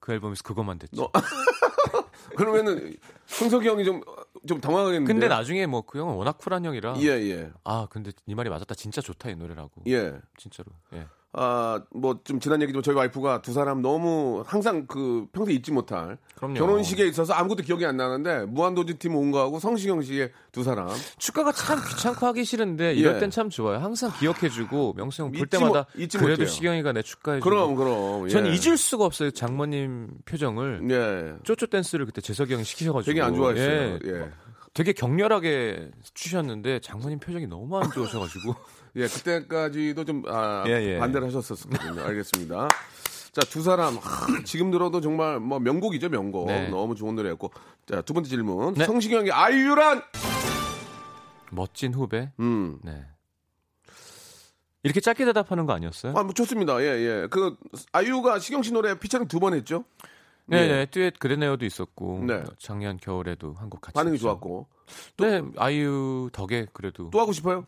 그 앨범에서 그것만 됐죠. 너- [LAUGHS] 그러면은 성석이 형이 좀 좀 당황하겠는데. 근데 나중에 뭐 그 형은 워낙 쿨한 형이라 예, 예. 아 근데 네 말이 맞았다 진짜 좋다 이 노래라고 예. 진짜로 예. 아, 뭐 좀 지난 얘기지만 저희 와이프가 두 사람 너무 항상 그 평소에 잊지 못할 그럼요. 결혼식에 있어서 아무것도 기억이 안 나는데 무한도전 팀 온 거하고 성시경 씨의 두 사람 축가가 참 귀찮고 하기 싫은데 이럴 예. 땐참 좋아요. 항상 기억해주고 명수 형 볼 때마다 못- 잊지 그래도. 시경이가 내 축가해주고. 그럼 그럼 전 예. 잊을 수가 없어요. 장모님 표정을. 예. 쪼쪼 댄스를 그때 재석이 형이 시키셔가지고. 되게 안 좋아했어요. 예. 예. 되게 격렬하게 추셨는데 장모님 표정이 너무 안 좋으셔가지고. [LAUGHS] 예, 그때까지도 좀 아, 예, 예. 반대를 하셨었거든요. 알겠습니다. 자, 두 사람 하, 지금 들어도 정말 뭐 명곡이죠, 명곡. 네. 너무 좋은 노래였고. 자, 두 번째 질문. 네. 성시경의 아이유란 멋진 후배. 음. 네. 이렇게 짧게 대답하는 거 아니었어요? 아, 뭐 좋습니다. 예, 예. 그 아이유가 시경 씨 노래 피처링 두 번 했죠? 네, 예. 네. 듀엣 그레네어도 있었고 네. 작년 겨울에도 한 곡 같이 반응이 했죠. 좋았고. 네, 아이유 덕에 그래도 또 하고 싶어요?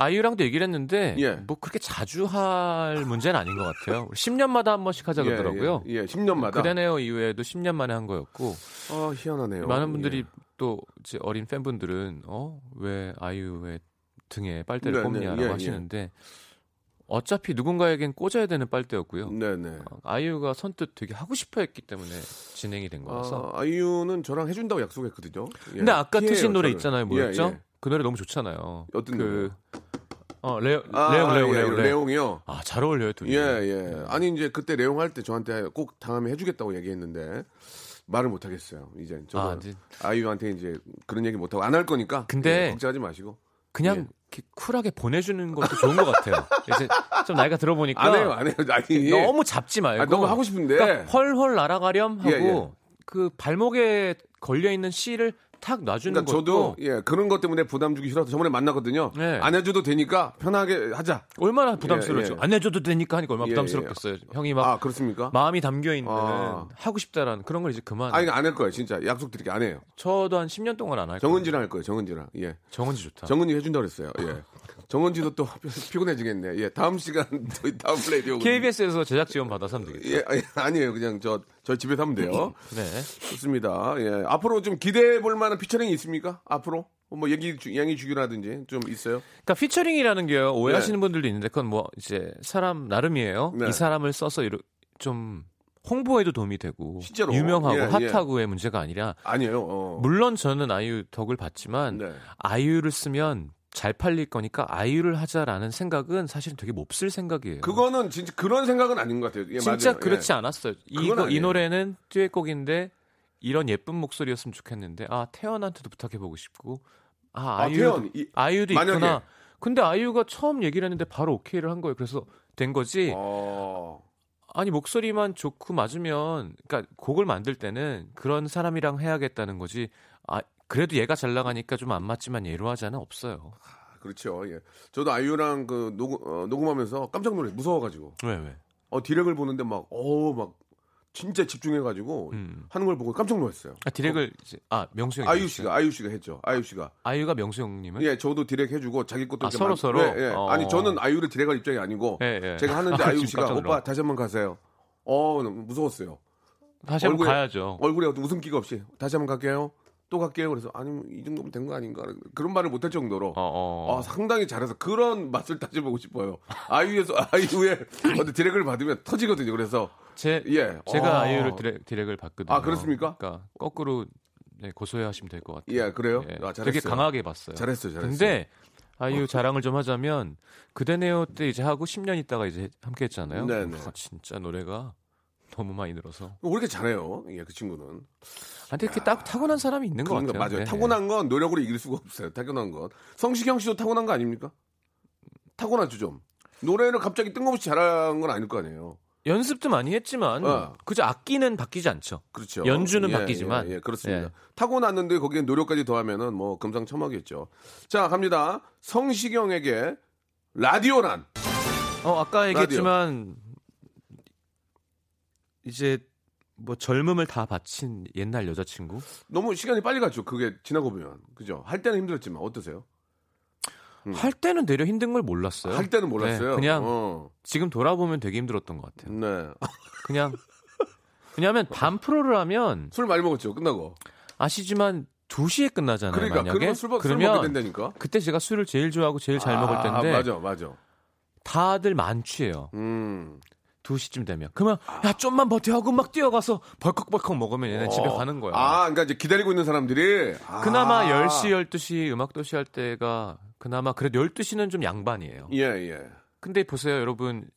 아이유랑도 얘기를 했는데 예. 뭐 그렇게 자주 할 문제는 아닌 것 같아요. [LAUGHS] 우리 10년마다 한 번씩 하자 그러더라고요. 예, 예, 10년마다. 그레네어 이후에도 10년 만에 한 거였고 아, 희한하네요. 많은 분들이 예. 또 이제 어린 팬분들은 어 왜 아이유의 등에 빨대를 네, 꼽냐라고 네, 예, 예. 하시는데 어차피 누군가에겐 꽂아야 되는 빨대였고요. 네, 네. 아이유가 선뜻 되게 하고 싶어 했기 때문에 진행이 된 거라서. 아, 아이유는 저랑 해준다고 약속했거든요. 예. 근데 아까 트신 노래 저를. 있잖아요. 예, 뭐였죠? 예. 그 노래 너무 좋잖아요. 어떤 그? 어, 레오, 아, 레옹, 레옹, 예, 레옹, 레옹. 레옹이요. 아, 잘 어울려요, 둘이. 예, 예. 아니 이제 그때 레옹 할 때 저한테 꼭 다음에 해주겠다고 얘기했는데 말을 못 하겠어요. 이제 저도 아, 이제 아, 이유한테 이제 그런 얘기 못 하고 안 할 거니까. 근데 예, 걱정하지 마시고. 그냥 예. 쿨하게 보내주는 것도 좋은 것 같아요. [LAUGHS] 이제 좀 나이가 들어보니까 안 해요, 안 해요. 아니 너무 잡지 말고 아, 너무 하고 싶은데. 그러니까 헐헐 날아가렴 하고 예, 예. 그 발목에 걸려 있는 실을 탁 놔주는 그러니까 것도 저도 예 그런 것 때문에 부담 주기 싫어서 저번에 만났거든요. 네. 안 해줘도 되니까 편하게 하자. 얼마나 부담스러웠죠. 예, 예. 안 해줘도 되니까 하니까 얼마나 예, 부담스럽겠어요. 형이 막 아 그렇습니까? 마음이 담겨 있는 아. 하고 싶다라는 그런 걸 이제 그만. 아니 안할 거예요, 진짜 약속 드릴게 안 해요. 저도 한 10년 동안 안 할 거예요. 정은지랑 할 거예요, 정은지랑. 예, 정은지 좋다. 정은지 해준다 그랬어요. 예, [LAUGHS] 정은지도 또 [LAUGHS] 피곤해지겠네. 예, 다음 시간 [LAUGHS] 저희 다음 라디오. KBS에서 제작 지원 받아서 하면 되겠죠. 예, 아니, 아니에요. 그냥 저 저희 집에서 하면 돼요. [LAUGHS] 네. 좋습니다. 예, 앞으로 좀 기대해 볼 만한 피처링이 있습니까? 앞으로 뭐 얘기 주, 양이 주기라든지 좀 있어요. 그러니까 피처링이라는 게요 오해하시는 분들도 있는데 그건 뭐 이제 사람 나름이에요. 네. 이 사람을 써서 이러, 좀 홍보에도 도움이 되고 실제로. 유명하고 예, 예. 핫하고의 문제가 아니라 아니에요. 어. 물론 저는 아이유 덕을 봤지만 네. 아이유를 쓰면 잘 팔릴 거니까 아이유를 하자라는 생각은 사실은 되게 몹쓸 생각이에요. 그거는 진짜 그런 생각은 아닌 것 같아요. 예, 진짜 맞아요. 그렇지 예. 않았어요. 이거 이. 노래는 듀엣곡인데 이런 예쁜 목소리였으면 좋겠는데 아 태연한테도 부탁해 보고 싶고 아 아, 아이유 태연, 이- 아이유도 만약에. 있구나. 근데 아이유가 처음 얘기를 했는데 바로 오케이를 한 거예요. 그래서 된 거지. 어. 아니 목소리만 좋고 맞으면 그러니까 곡을 만들 때는 그런 사람이랑 해야겠다는 거지. 아 그래도 얘가 잘 나가니까 좀 안 맞지만 얘로 하자는 없어요. 그렇죠. 예. 저도 아이유랑 그 녹음, 어, 녹음하면서 깜짝 놀래 무서워가지고 왜 왜? 어 디렉을 보는데 막 어 막 진짜 집중해가지고 음. 하는 걸 보고 깜짝 놀랐어요. 아, 디렉을 이제 아 명수 어. 아이유 씨가 아이유 씨가 했죠. 아이유 씨가 아이유가 명수 형님은 예 저도 디렉 해주고 자기 것도 아, 서로 만- 서로? 예, 예. 어. 아니 저는 아이유를 디렉할 입장이 아니고 예, 예. 제가 하는데 [LAUGHS] 아, 지금 씨가. 오빠 다시 한번 가세요. 어 무서웠어요. 다시 한번 가야죠. 얼굴에 어떤 웃음기가 없이 다시 한번 갈게요. 또 갈게요. 그래서 아니면 이 정도면 된 거 아닌가 그런 말을 못할 정도로 어, 어. 아, 상당히 잘해서 그런 맛을 따져보고 싶어요. 아이유에서 아이유의 어떤 디렉을 받으면 터지거든요. 그래서 제 예, 제가 아. 아이유를 디렉, 디렉을 받거든요. 아, 그렇습니까? 그러니까 거꾸로 네, 고소해 하시면 될 것 같아요. 예, 그래요? 예, 아. 되게 강하게 봤어요. 잘했어요, 잘했어요. 근데 아이유 자랑을 좀 하자면 그대네오 때 이제 하고 10년 있다가 이제 함께 했잖아요. 네 네. 아, 진짜 노래가 너무 많이 늘어서. 왜 이렇게 잘해요? 예, 그 친구는. 아, 근데 이렇게 딱 타고난 사람이 있는 것거 같아요. 맞아요. 네. 타고난 건 노력으로 이길 수가 없어요. 타고난 건. 성시경 씨도 타고난 거 아닙니까? 타고나죠 좀. 노래를 갑자기 뜬금없이 잘한 건 아닐 거 아니에요. 연습도 많이 했지만 어. 그저 악기는 바뀌지 않죠. 그렇죠. 연주는 예, 바뀌지만. 예, 예, 그렇습니다. 예. 타고났는데 거기에 노력까지 더하면은 뭐 금상첨화겠죠. 자, 갑니다. 성시경에게 라디오란 어, 아까 얘기했지만 이제 뭐 젊음을 다 바친 옛날 여자친구? 너무 시간이 빨리 갔죠. 그게 지나고 보면. 그죠? 할 때는 힘들었지만 어떠세요? 할 때는 내려 힘든 걸 몰랐어요. 할 때는 몰랐어요. 네, 그냥 어. 지금 돌아보면 되게 힘들었던 것 같아요. 네. 그냥 왜냐하면 밤 프로를 하면 술 많이 먹었죠. 끝나고. 아시지만 2시에 끝나잖아요. 그러니까 만약에 그러면 술, 먹- 술 그러면 된다니까. 그때 제가 술을 제일 좋아하고 제일 잘 먹을 아, 텐데 맞아, 맞아. 다들 만취해요. 음. 2시쯤 되면. 그러면 야 좀만 버텨 하고 막 뛰어가서 벌컥벌컥 먹으면 얘네 집에 어. 가는 거야. 아, 그러니까 이제 기다리고 있는 사람들이 아. 그나마 10시, 12시 음악 도시 할 때가 그나마 그래도 12시는 좀 양반이에요. 예, 예. 근데 보세요, 여러분.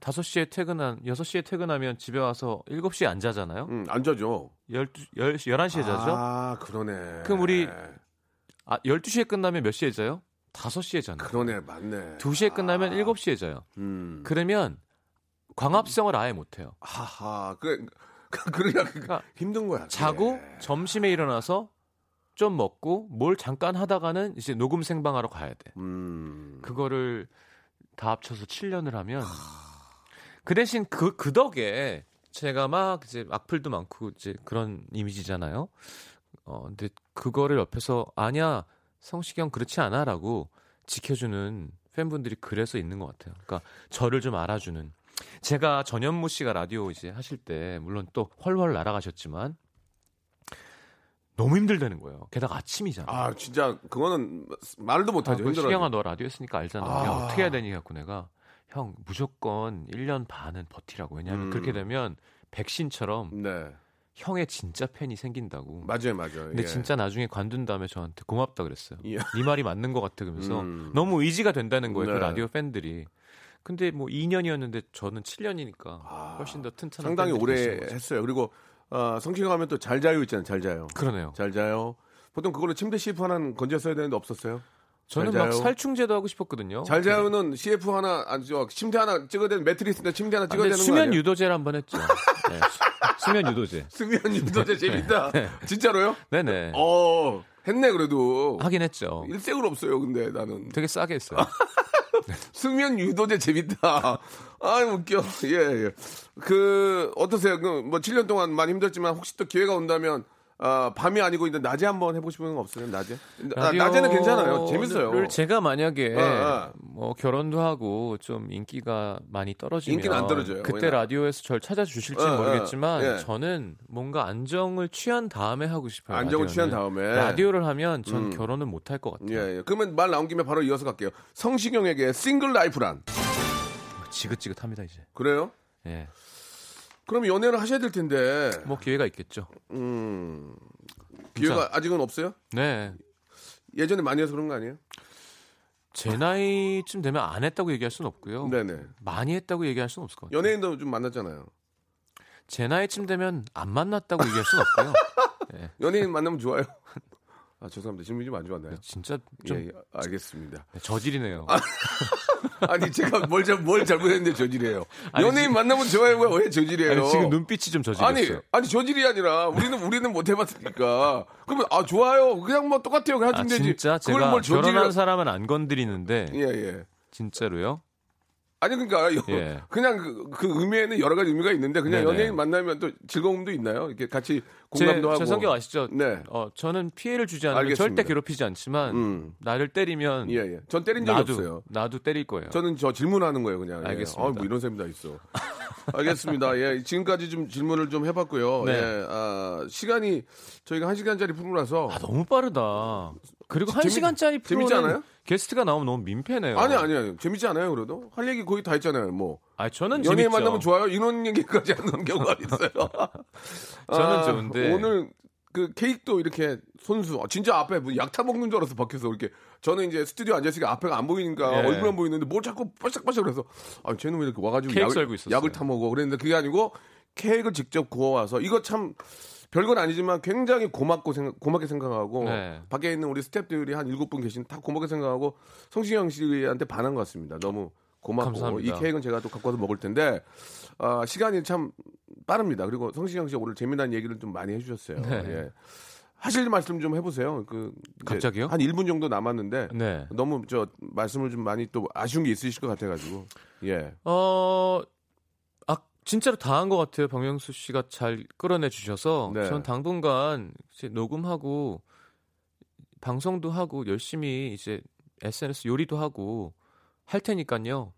5시에 퇴근한 6시에 퇴근하면 집에 와서 7시에 안 자잖아요. 음, 안 자죠. 12 10, 11시에 자죠. 아, 그러네. 그럼 우리 아, 12시에 끝나면 몇 시에 자요? 5시에 자는. 그러네, 맞네. 2시에 끝나면 아. 7시에 자요. 음. 그러면 광합성을 아예 못 해요. 하하. 그 그러니까 그- 그러니까 힘든 거야. 그게. 자고 점심에 일어나서 좀 먹고 뭘 잠깐 하다가는 이제 녹음 생방하러 가야 돼. 음. 그거를 다 합쳐서 7년을 하면 그 대신 그, 그 덕에 제가 막 이제 악플도 많고 이제 그런 이미지잖아요. 어, 근데 그거를 옆에서 아니야 성시경 그렇지 않아라고 지켜주는 팬분들이 그래서 있는 것 같아요. 그러니까 저를 좀 알아주는. 제가 전현무 씨가 라디오 이제 하실 때 물론 또 헐헐 날아가셨지만 너무 힘들다는 거예요. 게다가 아침이잖아. 아, 진짜 그거는 말도 못 아, 하죠. 그. 시경아 너 라디오 했으니까 알잖아. 아. 야, 어떻게 해야 되니 갖고 내가 형 무조건 1년 반은 버티라고. 왜냐하면 음. 그렇게 되면 백신처럼 네. 형의 진짜 팬이 생긴다고. 맞아요, 맞아요. 근데 예. 진짜 나중에 관둔 다음에 저한테 고맙다 그랬어요. 예. 네 말이 맞는 것 같아 그러면서 음. 너무 의지가 된다는 거예요. 네. 그 라디오 팬들이. 근데 뭐 2년이었는데 저는 7년이니까 아, 훨씬 더 튼튼한 상당히 오래. 했어요. 그리고 어, 성시경 하면 또 잘 자요 있잖아요. 잘 자요. 그러네요. 잘 자요. 보통 그걸로 침대 CF 하나 건졌어야 되는데 없었어요. 저는 잘 막. 살충제도 하고 싶었거든요. 잘 자요는 CF 하나 안 저, 침대 하나 찍어야 되는 매트리스인데 침대 하나 아, 찍어야 되는 거 수면? 유도제를 한번 했죠. [LAUGHS] 네, 수- 수면 유도제. 수면 유도제 재밌다. [LAUGHS] 진짜로요? 네네. 어, 했네 그래도. 하긴 했죠. 일색은 없어요. 근데 나는 되게 싸게 했어요. [LAUGHS] [LAUGHS] 수면 유도제 재밌다. 아이 웃겨. 예, 예. 그 어떠세요? 그 뭐 7년 동안 많이 힘들었지만 혹시 또 기회가 온다면 아, 밤이 아니고 이제 낮에 한번 해보고 싶은 거 없어요? 낮에? 나, 낮에는 괜찮아요. 재밌어요. 제가 만약에 어, 어. 뭐 결혼도 하고 좀 인기가 많이 떨어지면 인기는 안 떨어져요. 그때 왜냐- 라디오에서 저를 찾아주실지 어, 어, 모르겠지만 예. 저는 뭔가 안정을 취한 다음에 하고 싶어요. 안정을 라디오는. 취한 다음에. 라디오를 하면 전 음. 결혼은 못할 것 같아요. 예, 예. 그러면 말 나온 김에 바로 이어서 갈게요. 성시경에게 싱글 라이프란. 지긋지긋합니다 이제. 그래요? 예. 그럼 연애를 하셔야 될 텐데. 뭐 기회가 있겠죠. 음. 기회가 아직은 없어요? 네. 예전에 많이 해서 그런 거 아니에요? 제 나이쯤 되면 안 했다고 얘기할 수는 없고요. 네네. 많이 했다고 얘기할 수는 없을 것 같아요. 연예인도 좀 만났잖아요. 제 나이쯤 되면 안 만났다고 얘기할 수는 없고요. [LAUGHS] 연예인 만나면 좋아요. [LAUGHS] 아 죄송합니다. 질문이 좀 안 좋았나요? 진짜 좀 예, 예, 알겠습니다. 저질이네요. [LAUGHS] 아 니 제가 뭘, 잘, 뭘 잘못했는데 저질이에요. [LAUGHS] 연예인 지금- 만나면 좋아요. 왜 저질이에요? 아니, 지금 눈빛이 좀 저질했어요. 아니, 아니 저질이 아니라 우리는 우리는 못 해봤으니까. 그러면 아 좋아요. 그냥 뭐 똑같아요. 그냥 아, 하면 되지. 진짜 제가 뭘 저질이라- 결혼한 사람은 안 건드리는데 예 예. 진짜로요? 아니 그러니까 요- [LAUGHS] 예. 그냥 그, 그 의미에는 여러 가지 의미가 있는데 그냥 네네. 연예인 만나면 또 즐거움도 있나요? 이렇게 같이 제, 공감도 하고. 제 성격 아시죠? 네. 어, 저는 피해를 주지 않으면 알겠습니다. 절대 괴롭히지 않지만 음. 나를 때리면 예 예. 전 때린 적이 나도 없어요. 나도 때릴 거예요. 저는 저 질문하는 거예요, 그냥. 예. 알겠습니다. 아, 뭐 이런 셈이 다 있어. 알겠습니다. 예, 지금까지 좀 질문을 좀 해봤고요. 네. 예, 아, 시간이 저희가 한 시간짜리 프로라서. 아, 너무 빠르다. 그리고 한 시간짜리 재밌지 프로는 않아요? 게스트가 나오면 너무 민폐네요. 아니 아니 아니 재밌지 않아요 그래도 할 얘기 거의 다 했잖아요 뭐 아니, 저는 연예인 재밌죠. 만나면 좋아요 이런 얘기까지 하는 경우가 있어요. 저는 아, 좋은데. 오늘 그 케이크도 이렇게 손수 아, 진짜 앞에 뭐 약타 먹는 줄 알아서 밖에서 이렇게 저는 이제 스튜디오 앉았으니까 앞에가 안 보이니까 예. 얼굴만 보이는데 뭘 자꾸 빠삭빠삭 그래서 아 쟤는 왜 이렇게 와가지고 케이크 약을. 약을 타 먹어 그랬는데 그게 아니고 케이크를 직접 구워와서 이거 참 별건 아니지만 굉장히 고맙고 생각, 고맙게 생각하고 네. 밖에 있는 우리 스태프들이 한 일곱 분 계신 다 고맙게 생각하고 성시경 씨한테 반한 것 같습니다. 너무 고맙고 감사합니다. 이 케이크는 제가 또 갖고 와서 먹을 텐데 아, 시간이 참 빠릅니다. 그리고 성시경 씨 오늘 재미난 얘기를 좀 많이 해주셨어요. 네. 예. 하실 말씀 좀 해보세요. 그 갑자기요? 한 1분 정도 남았는데 네. 너무 저 말씀을 좀 많이 또 아쉬운 게 있으실 것 같아가지고 예. 어, 아, 진짜로 다 한 것 같아요. 박명수 씨가 잘 끌어내 주셔서. 네. 전 당분간 이제 녹음하고 방송도 하고 열심히 이제 SNS 요리도 하고 할 테니까요.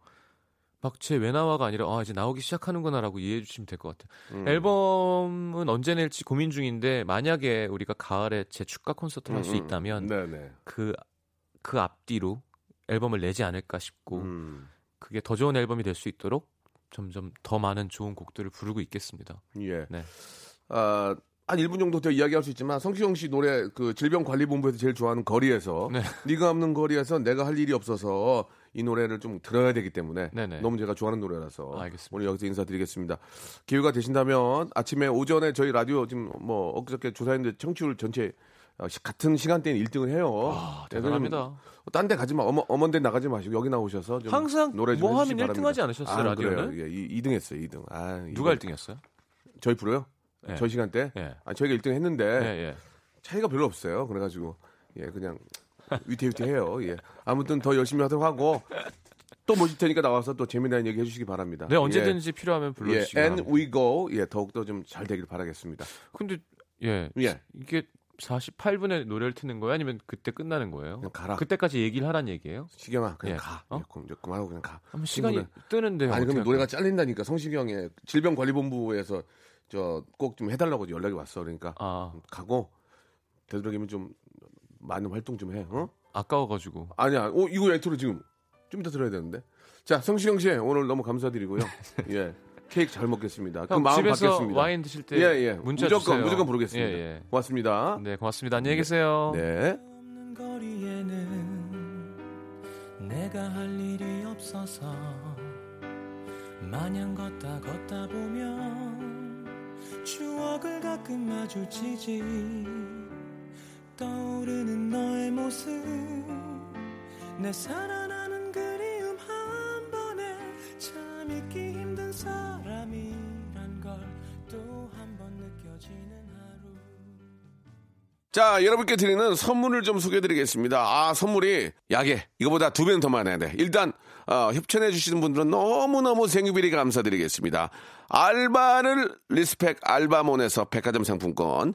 막제 외나와가 아니라 아 이제 나오기 시작하는구나라고 이해해 주시면 될 것 같아요. 음. 앨범은 언제 낼지 고민 중인데 만약에 우리가 가을에 제 축가 콘서트를 할수 음, 음. 있다면 네네. 그그 앞뒤로 앨범을 내지 않을까 싶고 음. 그게 더 좋은 앨범이 될 수 있도록 점점 더 많은 좋은 곡들을 부르고 있겠습니다. 예. 네. 아, 한 1분 정도 더 이야기할 수 있지만 성시경 씨 노래 그 질병관리본부에서 제일 좋아하는 거리에서 네. 네가 없는 거리에서 내가 할 일이 없어서 이 노래를 좀 들어야 되기 때문에 네네. 너무 제가 좋아하는 노래라서 알겠습니다. 오늘 여기서 인사드리겠습니다. 기회가 되신다면 아침에 오전에 저희 라디오 지금 뭐 엊그저께 조사했는데 청취율 전체 어, 시- 같은 시간대는 1등을 해요. 아, 네, 대단합니다. 딴 데 가지 마. 어머, 어먼데 나가지 마시고 여기 나오셔서 좀 항상 노래 좀 뭐 하면 바랍니다. 1등 하지 않으셨어요, 아, 라디오는? 그래요. 예, 2, 등 했어요, 2등. 아, 누가 이거- 1등이었어요? 저희 프로요? 예. 저희 시간대? 예. 아, 저희가 1등 했는데 예, 예. 차이가 별로 없어요. 그래 가지고 예 그냥 위태위태해요. 예 아무튼 더 열심히 하도록 하고 또 모실 테니까 나와서 또 재미난 얘기 해주시기 바랍니다. 네, 언제든지 필요하면 예, 불러주시기 예, and we go 예 더욱더 좀 잘 되길 바라겠습니다. 근데 예, 예 이게 48분에 노래를 트는 거예요? 아니면 그때 끝나는 거예요? 그냥 가라. 그때까지 얘기를 하란 얘기예요? 시경아 그냥 예. 가. 어? 예, 그럼 이제 그만하고 그냥 가. 시간이 친구는- 뜨는데 아니 할까요? 노래가 잘린다니까 성시경의 질병관리본부에서 저 꼭 좀 해달라고 연락이 왔어. 그러니까 아 가고 되도록이면 좀 많은 활동 좀 해. 어? 아까워가지고 아니야. 어, 이거 엔트로 지금 좀 이따 들어야 되는데. 자, 성시경 씨 오늘 너무 감사드리고요. [LAUGHS] 예. 케이크 잘 먹겠습니다. 그형 마음 집에서 받겠습니다. 와인 드실 때 예, 예. 문자 무조건 주세요. 무조건 부르겠습니다. 예, 예. 고맙습니다. 네 고맙습니다. 안녕히 계세요. 네. 없는 거리에는 내가 할 일이 없어서 마냥 걷다 걷다 보면 추억을 가끔 마주치지 떠오르는 너의 모습 내 살아나는 그리움 한 번에 참 잊기 힘든 사람이란 걸 또 한 번 느껴지는 하루 자, 여러분께 드리는 선물을 좀 소개해드리겠습니다. 아, 선물이 약에 이거보다 두 배는 더 많아야 돼. 일단 어, 협찬해 주시는 분들은 너무너무 생유비리 감사드리겠습니다. 알바를 respect 알바몬에서 백화점 상품권,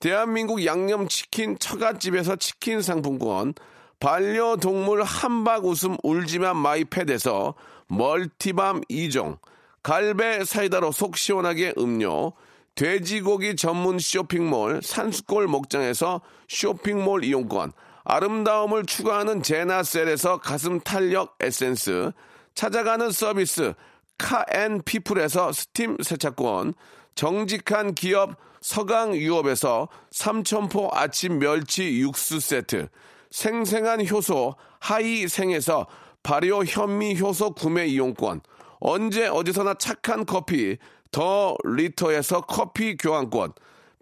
대한민국 양념치킨 처갓집에서 치킨 상품권, 반려동물 한박 웃음 울지만 마이패드에서 멀티밤 2종, 갈배 사이다로 속 시원하게 음료, 돼지고기 전문 쇼핑몰 산수골 목장에서 쇼핑몰 이용권, 아름다움을 추구하는 제나셀에서 가슴 탄력 에센스, 찾아가는 서비스 카앤피플에서 스팀 세차권, 정직한 기업 서강유업에서 삼천포 아침 멸치 육수 세트, 생생한 효소 하이생에서 발효 현미 효소 구매 이용권, 언제 어디서나 착한 커피 더 리터에서 커피 교환권,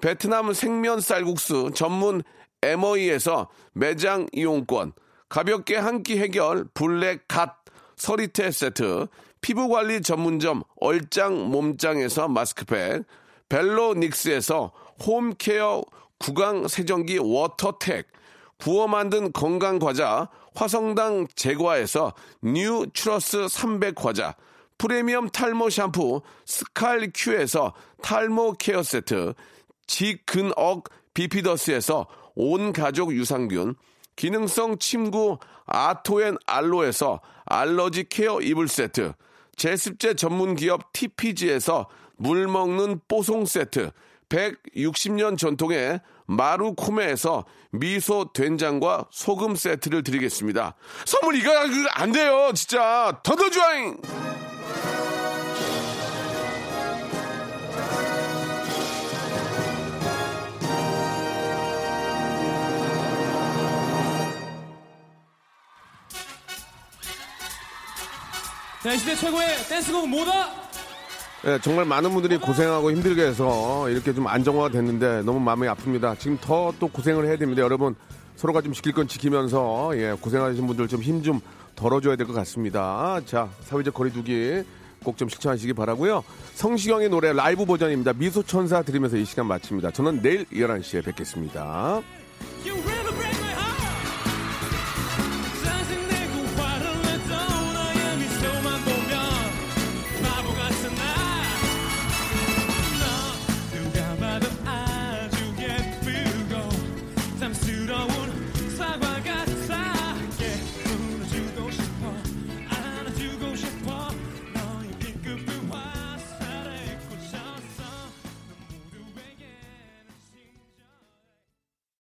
베트남 생면 쌀국수 전문 에머이에서 매장 이용권, 가볍게 한 끼 해결 블랙 갓 서리태 세트, 피부관리 전문점 얼짱 몸짱에서 마스크팩, 벨로닉스에서 홈케어 구강 세정기 워터텍, 구워 만든 건강 과자 화성당 제과에서 뉴 추러스 300 과자, 프리미엄 탈모 샴푸 스칼 큐에서 탈모 케어 세트, 지근억 비피더스에서 온 가족 유산균, 기능성 침구 아토앤 알로에서 알러지 케어 이불 세트, 제습제 전문 기업 TPG에서 물 먹는 뽀송 세트, 160년 전통의 마루코메에서 미소 된장과 소금 세트를 드리겠습니다. 선물 이거 안 돼요, 진짜. 더더주아잉! 자, 이 시대 최고의 댄스곡 뭐다? 예, 정말 많은 분들이 고생하고 힘들게 해서 이렇게 좀 안정화가 됐는데 너무 마음이 아픕니다. 지금 더 또 고생을 해야 됩니다. 여러분 서로가 좀 지킬 건 지키면서 예, 고생하신 분들 좀 힘 좀 덜어줘야 될 것 같습니다. 자, 사회적 거리두기 꼭 좀 실천하시기 바라고요. 성시경의 노래 라이브 버전입니다. 미소천사 들으면서 이 시간 마칩니다. 저는 내일 11시에 뵙겠습니다.